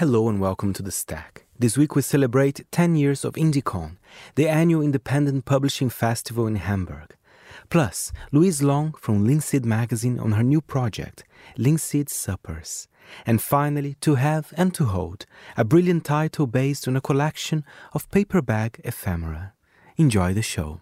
Hello and welcome to The Stack. This week we celebrate 10 years of IndieCon, the annual independent publishing festival in Hamburg. Plus, Louise Long from Linseed magazine on her new project, Linseed Suppers. And finally, To Have and To Hold, a brilliant title based on a collection of paper bag ephemera. Enjoy the show.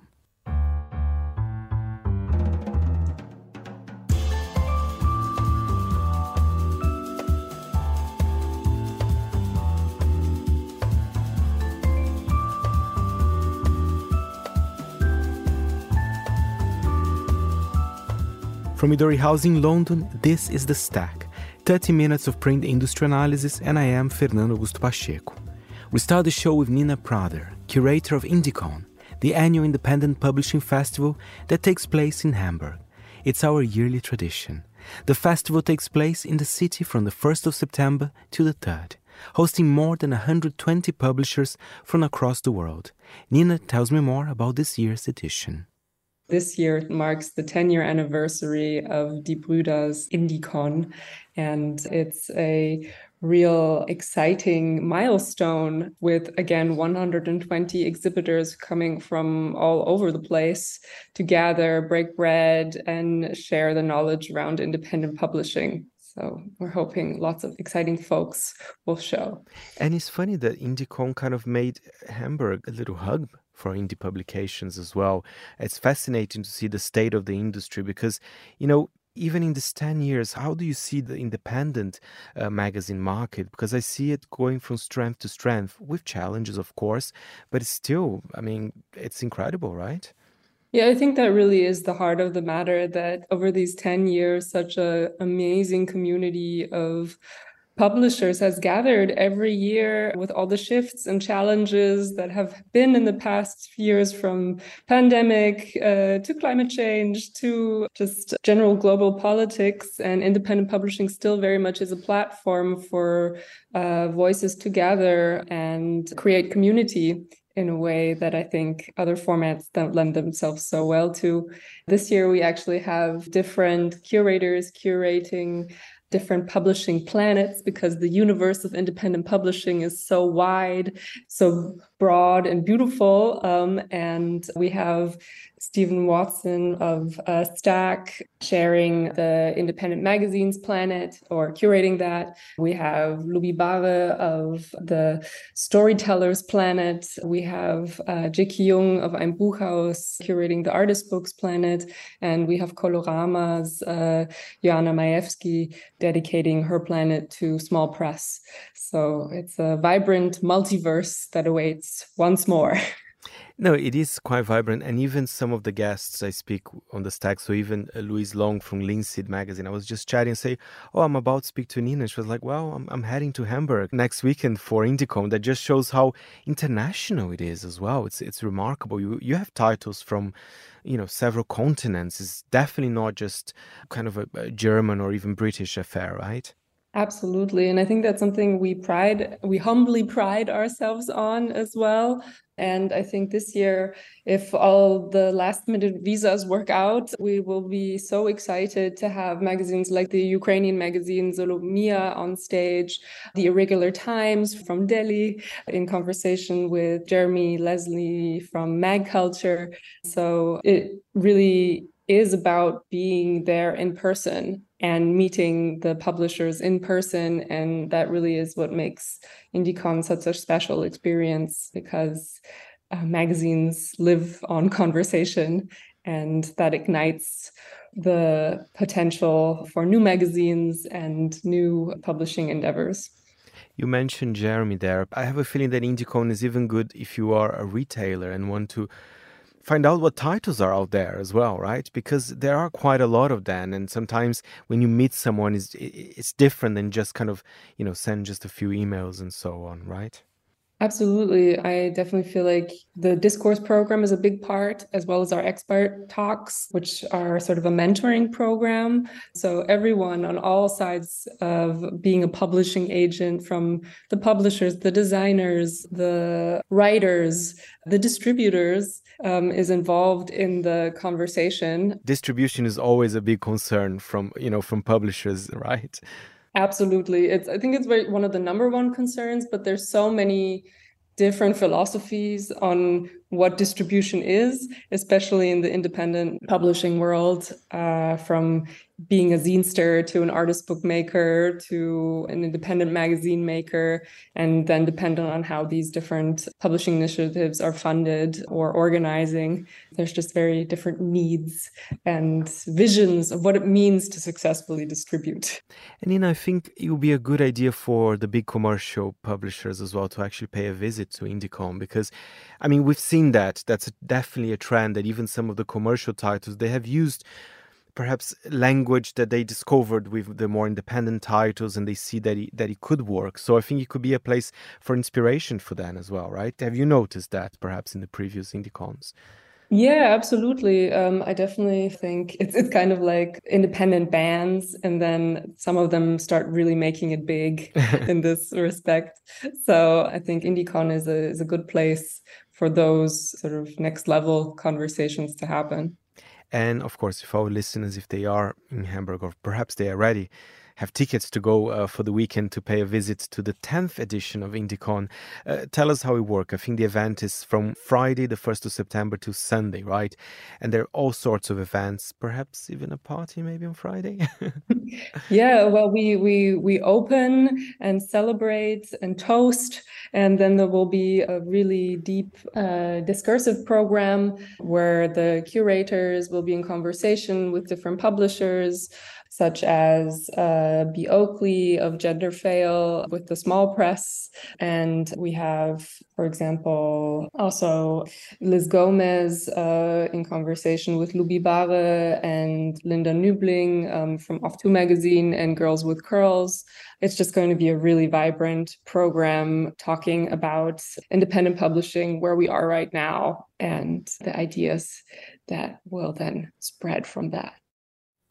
From Midori House in London, this is The Stack, 30 minutes of print industry analysis, and I am Fernando Augusto Pacheco. We start the show with Nina Prader, curator of IndieCon, the annual independent publishing festival that takes place in Hamburg. It's our yearly tradition. The festival takes place in the city from the 1st of September to the 3rd, hosting more than 120 publishers from across the world. Nina tells me more about this year's edition. This year marks the 10 year anniversary of Die Brüder's IndieCon, and it's a real exciting milestone with again 120 exhibitors coming from all over the place to gather, break bread, and share the knowledge around independent publishing. So we're hoping lots of exciting folks will show. And it's funny that IndieCon kind of made Hamburg a little hub for indie publications as well. It's fascinating to see the state of the industry because, you know, even in these 10 years, how do you see the independent uh, magazine market? Because I see it going from strength to strength with challenges, of course, but it's still, I mean, it's incredible, right? Yeah, I think that really is the heart of the matter that over these 10 years, such an amazing community of publishers has gathered every year with all the shifts and challenges that have been in the past years from pandemic uh, to climate change to just general global politics and independent publishing still very much is a platform for uh, voices to gather and create community in a way that I think other formats don't lend themselves so well to. This year, we actually have different curators curating different publishing planets because the universe of independent publishing is so wide, so broad and beautiful. Um, and we have Stephen Watson of uh, Stack sharing the independent magazines planet or curating that. We have Lubi Barre of the Storytellers Planet. We have uh, Jackie Jung of Ein Buchhaus curating the Artist Books Planet. And we have Colorama's uh, Joanna Majewski dedicating her planet to small press. So it's a vibrant multiverse that awaits once more. No, it is quite vibrant, and even some of the guests I speak on the stack. So even uh, Louise Long from Linseed magazine, I was just chatting and say, "Oh, I'm about to speak to Nina." She was like, "Well, I'm, I'm heading to Hamburg next weekend for IndieCon." That just shows how international it is as well. It's it's remarkable. You you have titles from, you know, several continents. It's definitely not just kind of a, a German or even British affair, right? Absolutely. And I think that's something we pride, we humbly pride ourselves on as well. And I think this year, if all the last minute visas work out, we will be so excited to have magazines like the Ukrainian magazine Zolomia on stage, the Irregular Times from Delhi in conversation with Jeremy Leslie from Mag Culture. So it really is about being there in person and meeting the publishers in person. And that really is what makes IndieCon such a special experience because uh, magazines live on conversation and that ignites the potential for new magazines and new publishing endeavors. You mentioned Jeremy there. I have a feeling that IndieCon is even good if you are a retailer and want to find out what titles are out there as well, right? Because there are quite a lot of them, and sometimes when you meet someone, it's it's different than just kind of you know send just a few emails and so on, right? Absolutely. I definitely feel like the discourse program is a big part, as well as our expert talks, which are sort of a mentoring program. So, everyone on all sides of being a publishing agent, from the publishers, the designers, the writers, the distributors, um, is involved in the conversation. Distribution is always a big concern from, you know, from publishers, right? Absolutely. It's I think it's very one of the number one concerns, but there's so many different philosophies on what distribution is, especially in the independent publishing world, uh, from being a zinester to an artist bookmaker to an independent magazine maker, and then dependent on how these different publishing initiatives are funded or organizing, there's just very different needs and visions of what it means to successfully distribute. And Nina, I think it would be a good idea for the big commercial publishers as well to actually pay a visit to Indiecon because, I mean, we've seen that. That's definitely a trend that even some of the commercial titles they have used perhaps language that they discovered with the more independent titles and they see that it, that it could work so i think it could be a place for inspiration for them as well right have you noticed that perhaps in the previous indiecons yeah, absolutely. Um, I definitely think it's it's kind of like independent bands, and then some of them start really making it big in this respect. So I think Indiecon is a is a good place for those sort of next level conversations to happen. And of course, if our listeners, if they are in Hamburg or perhaps they are ready, have tickets to go uh, for the weekend to pay a visit to the 10th edition of Indiecon. Uh, tell us how it works. I think the event is from Friday, the 1st of September to Sunday, right? And there are all sorts of events, perhaps even a party maybe on Friday. yeah, well, we, we, we open and celebrate and toast. And then there will be a really deep uh, discursive program where the curators will be in conversation with different publishers such as uh, B. Oakley of Gender Fail with the small press. And we have, for example, also Liz Gomez uh, in conversation with Lubi Bare and Linda Nübling um, from Off Two magazine and Girls with Curls. It's just going to be a really vibrant program talking about independent publishing, where we are right now, and the ideas that will then spread from that.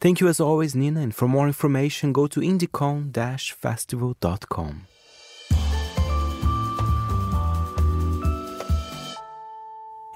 Thank you as always, Nina, and for more information, go to indiecon-festival.com.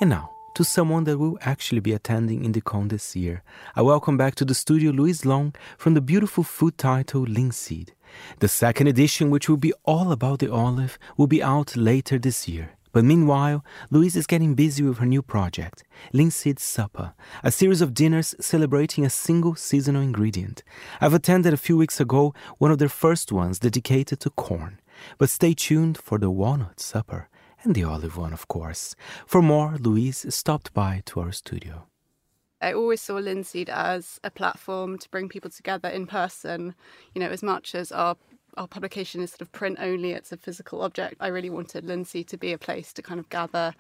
And now, to someone that will actually be attending Indiecon this year, I welcome back to the studio Louise Long from the beautiful food title Linseed. The second edition, which will be all about the olive, will be out later this year. But meanwhile, Louise is getting busy with her new project, Linseed Supper, a series of dinners celebrating a single seasonal ingredient. I've attended a few weeks ago one of their first ones dedicated to corn. But stay tuned for the walnut supper and the olive one, of course. For more, Louise stopped by to our studio. I always saw Linseed as a platform to bring people together in person, you know, as much as our our publication is sort of print only, it's a physical object. I really wanted Linseed to be a place to kind of gather,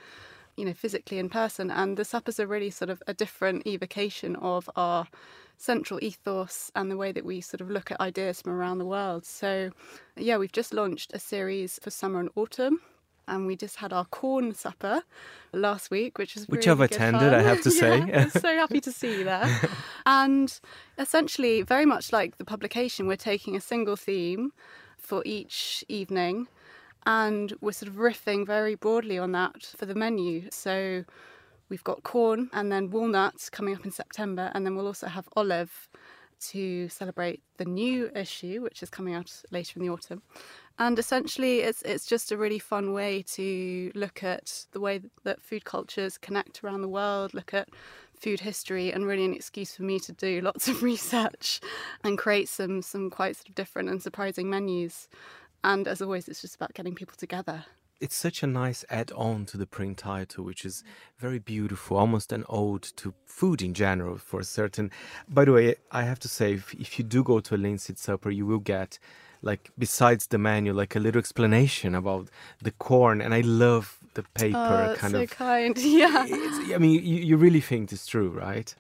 you know, physically in person. And the suppers are really sort of a different evocation of our central ethos and the way that we sort of look at ideas from around the world. So, yeah, we've just launched a series for summer and autumn and we just had our corn supper last week, which is which really I've attended. Fun. I have to say, yeah, so happy to see you there. and essentially, very much like the publication, we're taking a single theme for each evening, and we're sort of riffing very broadly on that for the menu. So we've got corn and then walnuts coming up in September, and then we'll also have olive to celebrate the new issue, which is coming out later in the autumn. And essentially, it's it's just a really fun way to look at the way that food cultures connect around the world, look at food history, and really an excuse for me to do lots of research and create some some quite sort of different and surprising menus. And as always, it's just about getting people together it's such a nice add-on to the print title, which is mm. very beautiful, almost an ode to food in general for a certain. By the way, I have to say, if, if you do go to a linseed supper, you will get like besides the menu, like a little explanation about the corn, and I love the paper oh, kind so of. kind, yeah. I mean, you, you really think it's true, right?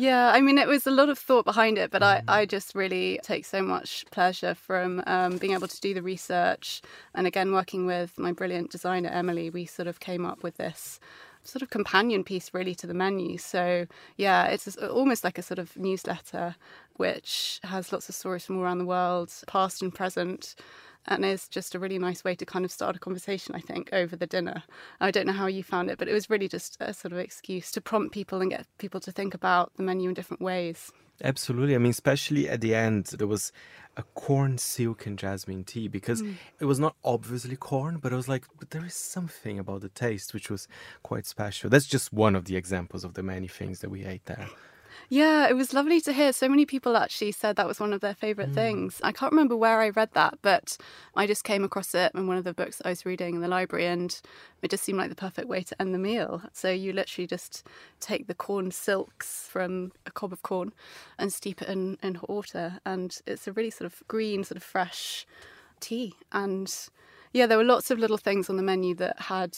Yeah, I mean, it was a lot of thought behind it, but I, mm-hmm. I just really take so much pleasure from um, being able to do the research. And again, working with my brilliant designer, Emily, we sort of came up with this sort of companion piece really to the menu. So, yeah, it's almost like a sort of newsletter which has lots of stories from all around the world, past and present, and is just a really nice way to kind of start a conversation, I think, over the dinner. I don't know how you found it, but it was really just a sort of excuse to prompt people and get people to think about the menu in different ways. Absolutely. I mean, especially at the end, there was a corn silk and jasmine tea because mm. it was not obviously corn, but I was like, but there is something about the taste which was quite special. That's just one of the examples of the many things that we ate there. Yeah, it was lovely to hear. So many people actually said that was one of their favourite mm. things. I can't remember where I read that, but I just came across it in one of the books I was reading in the library, and it just seemed like the perfect way to end the meal. So you literally just take the corn silks from a cob of corn and steep it in, in hot water, and it's a really sort of green, sort of fresh tea. And yeah, there were lots of little things on the menu that had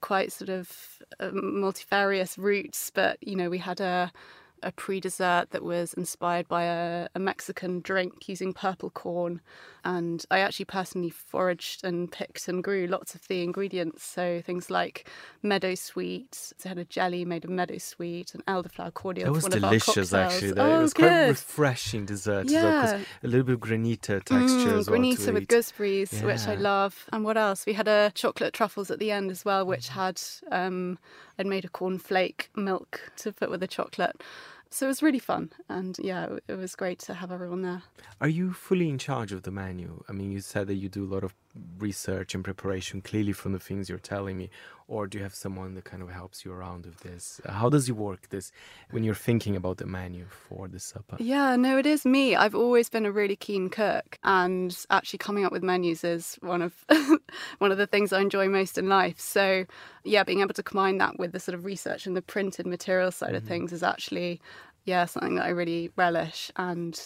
quite sort of uh, multifarious roots, but you know, we had a a pre dessert that was inspired by a, a, Mexican drink using purple corn. And I actually personally foraged and picked and grew lots of the ingredients. So things like meadow sweet, so I had a jelly made of meadow sweet and elderflower cordial. That was delicious, actually. That, oh, it was good. quite refreshing dessert. Yeah. a little bit of granita texture mm, as well. Granita with eat. gooseberries, yeah. which I love. And what else? We had a chocolate truffles at the end as well, which had um, I'd made a cornflake milk to put with the chocolate. So it was really fun, and yeah, it was great to have everyone there. Are you fully in charge of the menu? I mean, you said that you do a lot of research and preparation, clearly from the things you're telling me, or do you have someone that kind of helps you around with this? How does it work this when you're thinking about the menu for the supper? Yeah, no, it is me. I've always been a really keen cook, and actually coming up with menus is one of one of the things I enjoy most in life. So, yeah, being able to combine that with the sort of research and the printed material side mm-hmm. of things is actually yeah, something that I really relish. And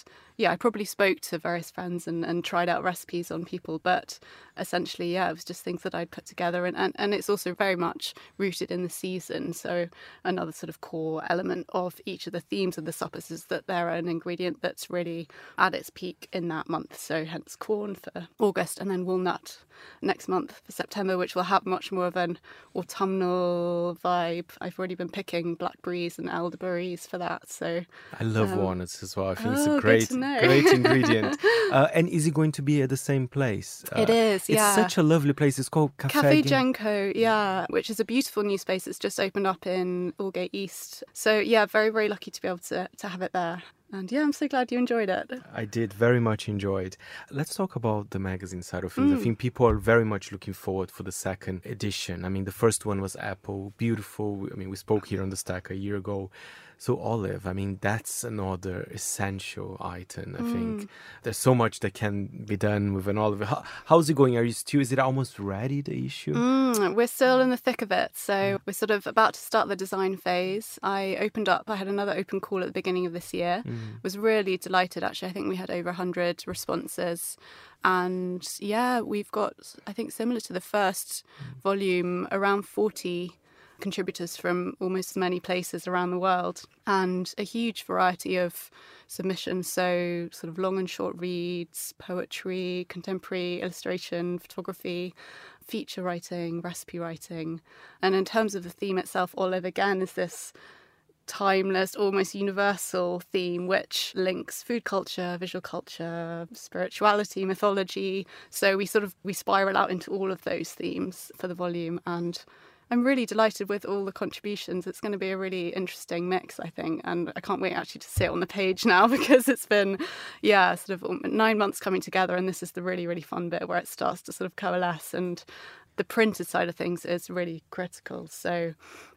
yeah, I probably spoke to various friends and, and tried out recipes on people, but essentially, yeah, it was just things that I'd put together. And, and, and it's also very much rooted in the season. So, another sort of core element of each of the themes of the suppers is that they're an ingredient that's really at its peak in that month. So, hence corn for August and then walnut next month for September, which will have much more of an autumnal vibe. I've already been picking blackberries and elderberries for that. So, I love um, walnuts as well. I think oh, it's a oh, great, great ingredient. Uh, and is it going to be at the same place? Uh, it is, yeah. It's such a lovely place. It's called Cafe, Cafe Genco, yeah, which is a beautiful new space that's just opened up in Aldgate East. So, yeah, very, very lucky to be able to, to have it there. And yeah, I'm so glad you enjoyed it. I did very much enjoy it. Let's talk about the magazine side of things. Mm. I think people are very much looking forward for the second edition. I mean, the first one was Apple, beautiful. I mean, we spoke here on the stack a year ago. So olive, I mean, that's another essential item. I mm. think there's so much that can be done with an olive. How, how's it going? Are you still? Is it almost ready? The issue? Mm, we're still in the thick of it. So mm. we're sort of about to start the design phase. I opened up. I had another open call at the beginning of this year. Mm. Was really delighted. Actually, I think we had over hundred responses and yeah, we've got, I think, similar to the first mm. volume, around 40 contributors from almost as many places around the world and a huge variety of submissions. So, sort of long and short reads, poetry, contemporary illustration, photography, feature writing, recipe writing. And in terms of the theme itself, Olive again is this timeless, almost universal theme which links food culture, visual culture, spirituality, mythology. So we sort of we spiral out into all of those themes for the volume and I'm really delighted with all the contributions. It's going to be a really interesting mix, I think, and I can't wait actually to see it on the page now because it's been, yeah, sort of nine months coming together, and this is the really, really fun bit where it starts to sort of coalesce and the printed side of things is really critical. So,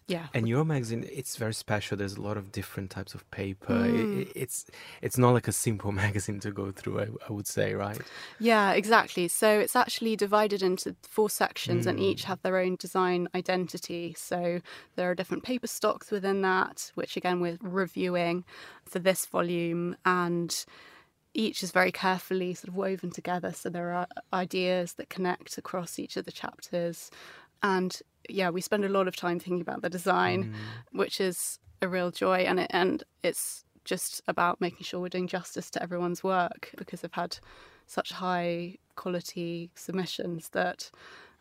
yeah. And your magazine, it's very special. There's a lot of different types of paper. Mm. It, it's it's not like a simple magazine to go through. I, I, would say, right? Yeah, exactly. So it's actually divided into four sections, mm. and each mm. have their own design identity. So there are different paper stocks within that, which again we're reviewing for this volume, and each is very carefully sort of woven together. So there are ideas that connect across each of the chapters. And yeah, we spend a lot of time thinking about the design, mm. which is a real joy. And it, and it's just about making sure we're doing justice to everyone's work because I've had such high quality submissions that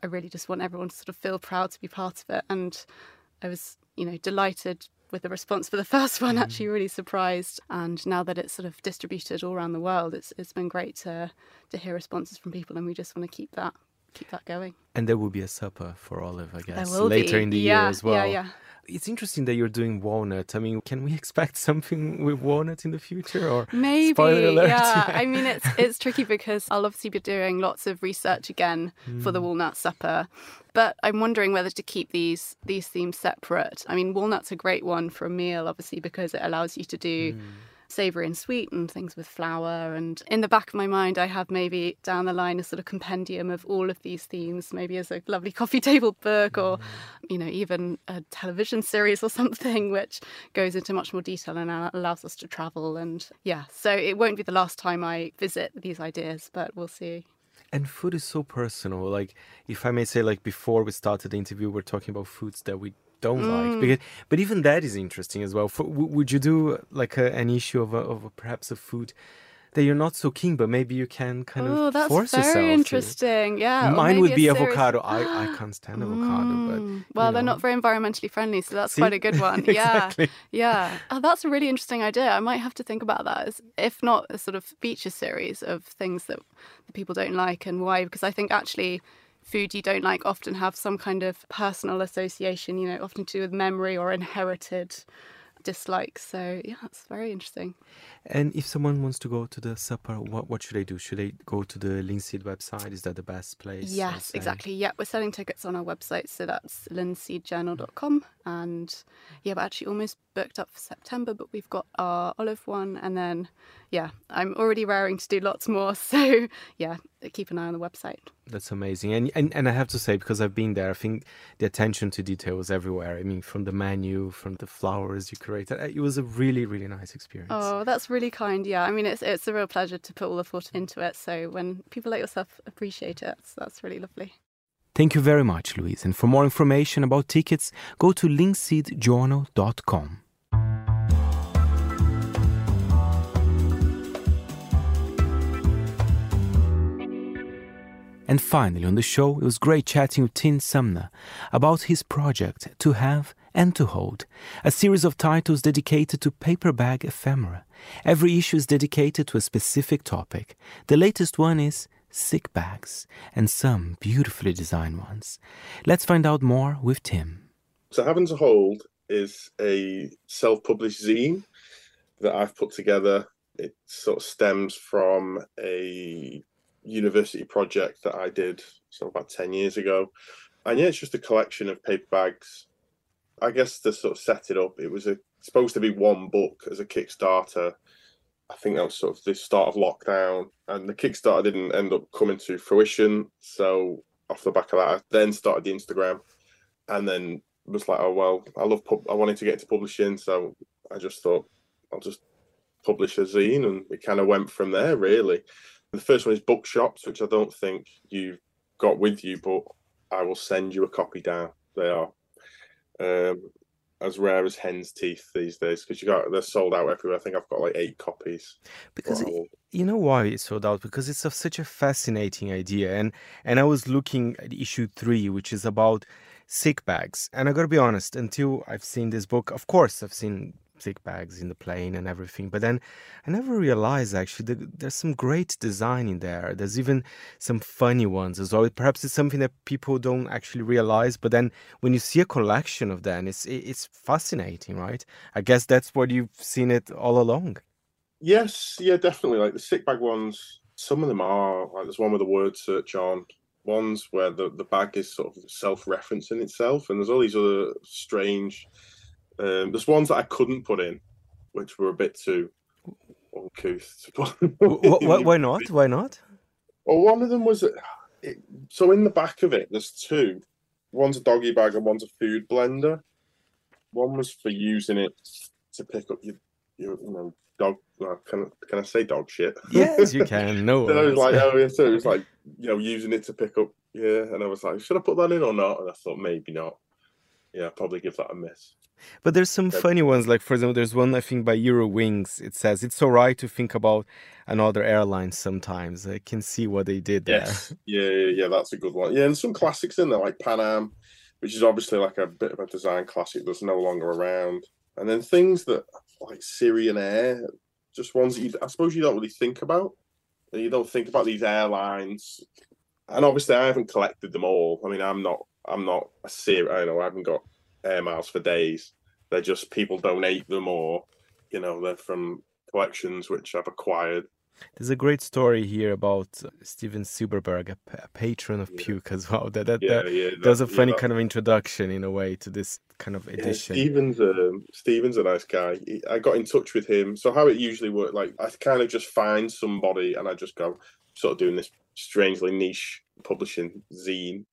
I really just want everyone to sort of feel proud to be part of it. And I was, you know, delighted with the response for the first one, mm. actually really surprised. And now that it's sort of distributed all around the world, it's it's been great to to hear responses from people, and we just want to keep that keep that going. And there will be a supper for Olive, I guess, later be. in the yeah, year as well. Yeah, yeah. It's interesting that you're doing walnut. I mean, can we expect something with walnut in the future, or maybe? Yeah. I mean, it's it's tricky because I'll obviously be doing lots of research again mm. for the hmm. walnut supper, but I'm wondering whether to keep these these themes separate. I mean, walnut's a great one for a meal, obviously, because it allows you to do. Mm savoury and sweet and things with flour. And in the back of my mind, I have maybe down the line a sort of compendium of all of these themes, maybe as a lovely coffee table book or, mm. you know, even a television series or something, which goes into much more detail and allows us to travel. And yeah, so it won't be the last time I visit these ideas, but we'll see. And food is so personal. Like, if I may say, like before we started the interview, we're talking about foods that we don't mm. like because but even that is interesting as well For, would you do like a, an issue of, a, of a, perhaps a food that you're not so keen, but maybe you can kind oh, of that's force very yourself. interesting. Yeah, mine would be avocado. I, I can't stand avocado, mm. but well, know. they're not very environmentally friendly, so that's See? quite a good one. exactly. Yeah, yeah. Oh, that's a really interesting idea. I might have to think about that. As, if not a sort of feature series of things that people don't like and why, because I think actually food you don't like often have some kind of personal association, you know, often to do with memory or inherited dislikes. So yeah, it's very interesting. And if someone wants to go to the supper, what what should they do? Should they go to the Linseed website? Is that the best place? Yes, exactly. Yeah, we're selling tickets on our website, so that's linseedjournal.com. And yeah, we're actually almost booked up for September, but we've got our olive one, and then yeah, I'm already raring to do lots more. So yeah, keep an eye on the website. That's amazing, and and and I have to say because I've been there, I think the attention to detail was everywhere. I mean, from the menu, from the flowers you created, it was a really really nice experience. Oh, that's really kind. Yeah, I mean, it's it's a real pleasure to put all the thought into it. So when people like yourself appreciate it, that's really lovely. Thank you very much, Louise. And for more information about tickets, go to linseedjournal.com. And finally, on the show, it was great chatting with Tim Sumner about his project To Have and To Hold, a series of titles dedicated to paper bag ephemera. Every issue is dedicated to a specific topic. The latest one is sick bags, and some beautifully designed ones. Let's find out more with Tim. So, Have and To Hold is a self published zine that I've put together. It sort of stems from a university project that I did sort of about 10 years ago. And yeah, it's just a collection of paper bags. I guess to sort of set it up, it was a, supposed to be one book as a Kickstarter I think that was sort of the start of lockdown, and the Kickstarter didn't end up coming to fruition. So off the back of that, I then started the Instagram, and then was like, oh well, I love pub- I wanted to get into publishing, so I just thought I'll just publish a zine, and it kind of went from there. Really, the first one is bookshops, which I don't think you've got with you, but I will send you a copy down. They are. Um, as rare as hen's teeth these days because you got they're sold out everywhere. I think I've got like eight copies. Because it, you know why it's sold out? Because it's a, such a fascinating idea, and and I was looking at issue three, which is about sick bags, and I got to be honest. Until I've seen this book, of course, I've seen sick bags in the plane and everything. But then I never realized actually that there's some great design in there. There's even some funny ones as well. Perhaps it's something that people don't actually realize. But then when you see a collection of them, it's it's fascinating, right? I guess that's what you've seen it all along. Yes, yeah, definitely. Like the sick bag ones, some of them are like there's one with a word search on ones where the, the bag is sort of self-referencing itself and there's all these other strange um, there's ones that I couldn't put in, which were a bit too uncouth to put. why, why not? Why not? Well, one of them was it, so in the back of it. There's two. One's a doggy bag and one's a food blender. One was for using it to pick up your, your you know, dog. Well, can can I say dog shit? Yes, you can. No. I was like, oh yeah. So it was like, you know, using it to pick up. Yeah, and I was like, should I put that in or not? And I thought maybe not. Yeah, probably give that a miss. But there's some funny ones, like for example, there's one I think by Eurowings. It says it's alright to think about another airline sometimes. I can see what they did there. Yes, yeah, yeah, yeah, that's a good one. Yeah, and some classics in there like Pan Am, which is obviously like a bit of a design classic that's no longer around. And then things that like Syrian Air, just ones that you, I suppose you don't really think about. You don't think about these airlines, and obviously I haven't collected them all. I mean, I'm not, I'm not a Syrian. I know I haven't got air miles for days. They're just people donate them, or you know, they're from collections which I've acquired. There's a great story here about Steven Silberberg, a, patron of yeah. Puke as well. That that, yeah, that, yeah, that was a funny kind of introduction in a way to this kind of edition. Steven's um, Steven's a nice guy. I got in touch with him. So how it usually works, like I kind of just find somebody and I just go sort of doing this strangely niche publishing zine.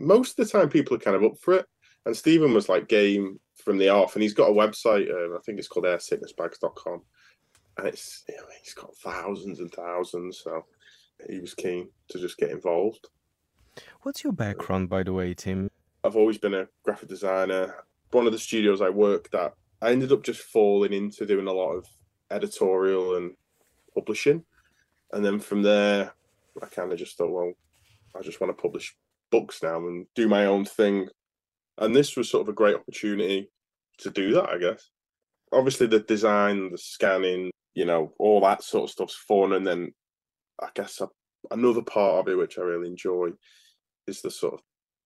Most of the time, people are kind of up for it. And Steven was like game from the off, and he's got a website. Uh, I think it's called airsicknessbags.com and it's you know, he's got thousands and thousands, so he was keen to just get involved. What's your background, by the way, Tim? I've always been a graphic designer. One of the studios I worked at, I ended up just falling into doing a lot of editorial and publishing, and then from there, I kind of just thought, well, I just want to publish books now and do my own thing. And this was sort of a great opportunity to do that, I guess. Obviously, the design, the scanning, you know, all that sort of stuff's fun. And then I guess another part of it, which I really enjoy, is the sort of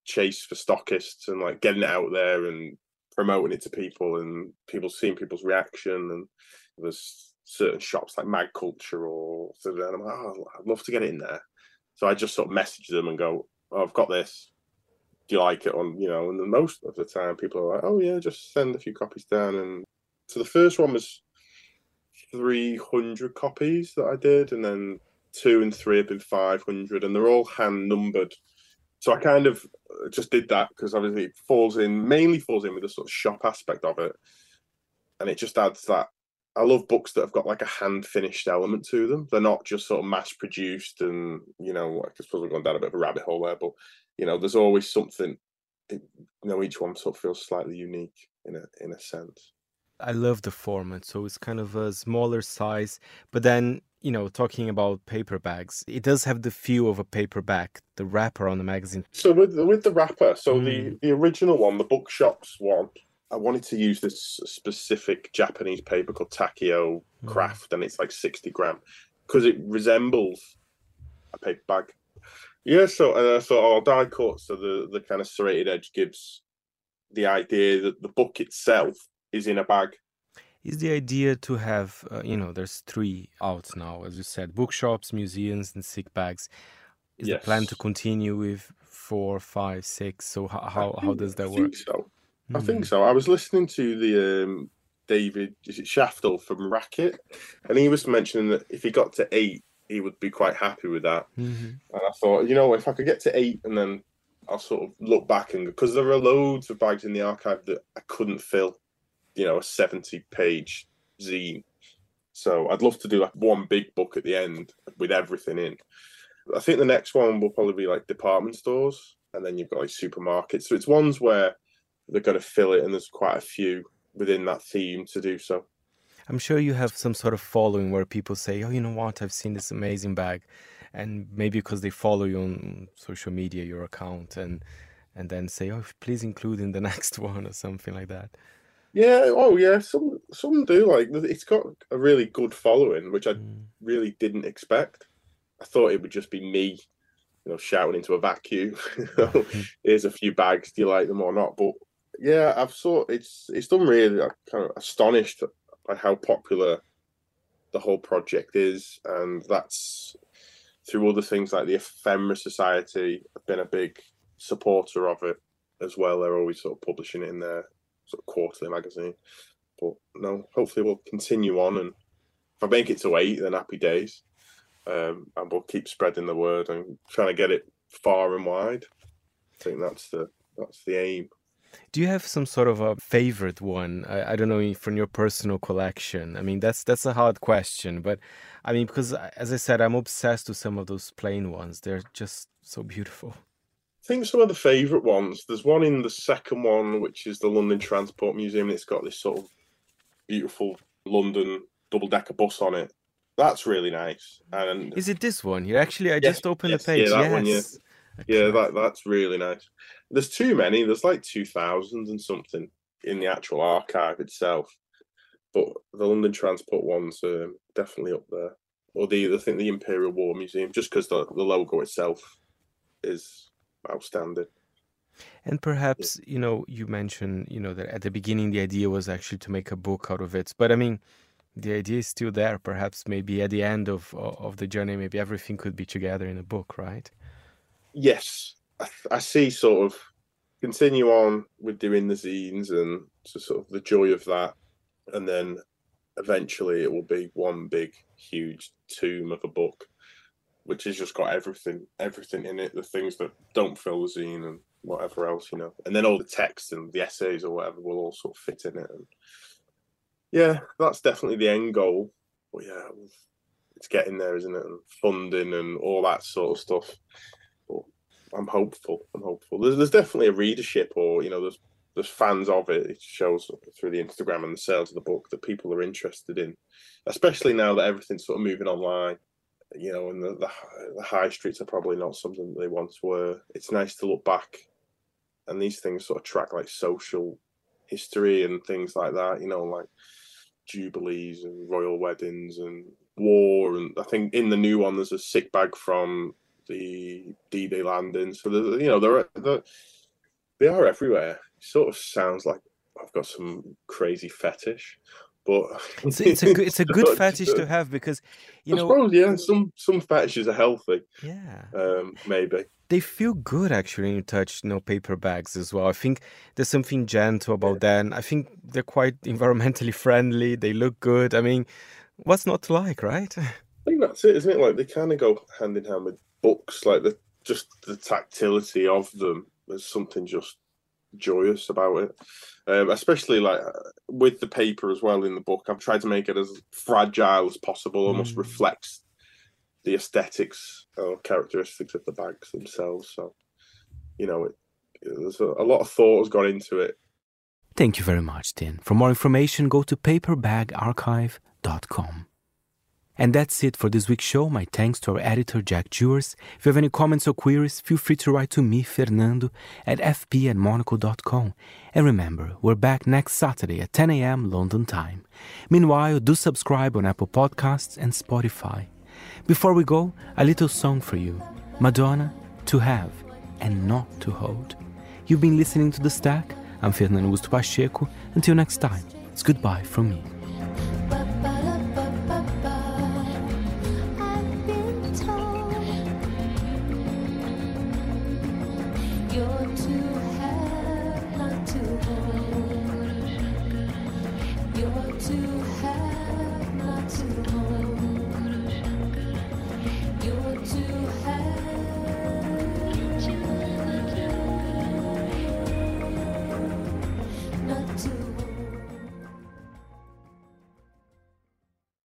chase for stockists and like getting it out there and promoting it to people and people seeing people's reaction. And there's certain shops like Mag Culture or so then I'm like, oh, I'd love to get in there. So I just sort of message them and go, oh, I've got this. Do you like it? On you know, and most of the time people are like, oh yeah, just send a few copies down. And so the first one was 300 copies that I did, and then two and three have been 500, and they're all hand numbered. So I kind of uh, just did that because obviously it falls in, mainly falls in with the sort of shop aspect of it. And it just adds that. I love books that have got like a hand finished element to them. They're not just sort of mass produced and, you know, I suppose we're going down a bit of a rabbit hole there, but, you know, there's always something, you know, each one sort of feels slightly unique in a, in a sense. I love the format. So it's kind of a smaller size, but then you know, talking about paper bags, it does have the feel of a paper bag, the wrapper on the magazine. So with with the wrapper, so mm. the the original one, the bookshops one, I wanted to use this specific Japanese paper called Takio mm. Craft, and it's like sixty gram because it resembles a paper bag. Yeah, so and I thought, oh, die cut, so the the kind of serrated edge gives the idea that the book itself is in a bag. Is the idea to have, uh, you know, there's three out now, as you said, bookshops, museums, and sick bags. Is yes. the plan to continue with four, five, six? So how how, how does that I work? so. I think hmm. so. I was listening to the um, David is it Shaftel from Racquet, and he was mentioning that if he got to eight, he would be quite happy with that. Mm-hmm. And I thought, you know, if I could get to eight, and then I'll sort of look back and because there are loads of bags in the archive that I couldn't fill you know a 70 page zine so i'd love to do like one big book at the end with everything in i think the next one will probably be like department stores and then you've got like supermarkets so it's ones where they're going to fill it and there's quite a few within that theme to do so i'm sure you have some sort of following where people say oh you know what i've seen this amazing bag and maybe because they follow you on social media your account and and then say oh please include in the next one or something like that yeah. Oh, yeah. Some some do like it's got a really good following, which I mm. really didn't expect. I thought it would just be me, you know, shouting into a vacuum. Here's a few bags. Do you like them or not? But yeah, I've saw it's it's done really. I'm kind of astonished by how popular the whole project is, and that's through other things like the Ephemera Society. I've been a big supporter of it as well. They're always sort of publishing it in their sort of quarterly magazine. But no, hopefully we'll continue on, and if I make it to eight, then happy days. Um, and we'll keep spreading the word and trying to get it far and wide. I think that's the that's the aim. Do you have some sort of a favorite one? I, I, don't know from your personal collection. I mean, that's that's a hard question, but I mean, because uh, as I said, I'm obsessed with some of those plain ones. They're just so beautiful. I think some of the favourite ones. There's one in the second one, which is the London Transport Museum, and it's got this sort of beautiful London double decker bus on it. That's really nice. And is it this one here? Actually, I yes, just opened yes, the page. Yeah, that yes. one. Yeah, yeah, that that's really nice. There's too many. There's like two thousand and something in the actual archive itself. but the London Transport one's um, definitely up there. Or the I think the Imperial War Museum, just because the, the logo itself is outstanding. And perhaps, you know, you mentioned, you know, that at the beginning the idea was actually to make a book out of it. But I mean, the idea is still there. Perhaps maybe at the end of of the journey, maybe everything could be together in a book, right? Yes, I, see. Sort of continue on with doing the zines and so sort of the joy of that, and then eventually it will be one big, huge tomb of a book, which has just got everything, everything in it. The things that don't fill the zine and whatever else, you know, and then all the text and the essays or whatever will all sort of fit in it. And yeah, that's definitely the end goal. But yeah, it's getting there, isn't it? And funding and all that sort of stuff. I'm hopeful. I'm hopeful. There's, there's definitely a readership, or you know, there's there's fans of it. It shows through the Instagram and the sales of the book that people are interested in, especially now that everything's sort of moving online. You know, and the, the, the high streets are probably not something that they once were. It's nice to look back, and these things sort of track like social history and things like that. You know, like jubilees and royal weddings and war. And I think in the new one, there's a sick bag from the D-Day landing. So you know, they're, they're they are everywhere. It sort of sounds like I've got some crazy fetish, but it's, it's a good, it's a good fetish to have because you I know suppose, yeah some some fetishes are healthy. Yeah. Um maybe. They feel good actually when you touch you know paper bags as well. I think there's something gentle about yeah. them i think they're quite environmentally friendly. They look good. I mean what's not to like right? I think that's it isn't it? Like they kind of go hand in hand with books like the just the tactility of them there's something just joyous about it. Um, especially like with the paper as well in the book i've tried to make it as fragile as possible almost mm. reflects the aesthetics or characteristics of the bags themselves so you know it, there's a, a lot of thought has gone into it. Thank you very much tim for more information go to paperbagarchive.com and that's it for this week's show. My thanks to our editor, Jack Jewers. If you have any comments or queries, feel free to write to me, Fernando, at fp at monocle.com. And remember, we're back next Saturday at 10 a.m. London time. Meanwhile, do subscribe on Apple Podcasts and Spotify. Before we go, a little song for you Madonna, To Have and Not to Hold. You've been listening to The Stack. I'm Fernando Augusto Pacheco. Until next time, it's goodbye from me.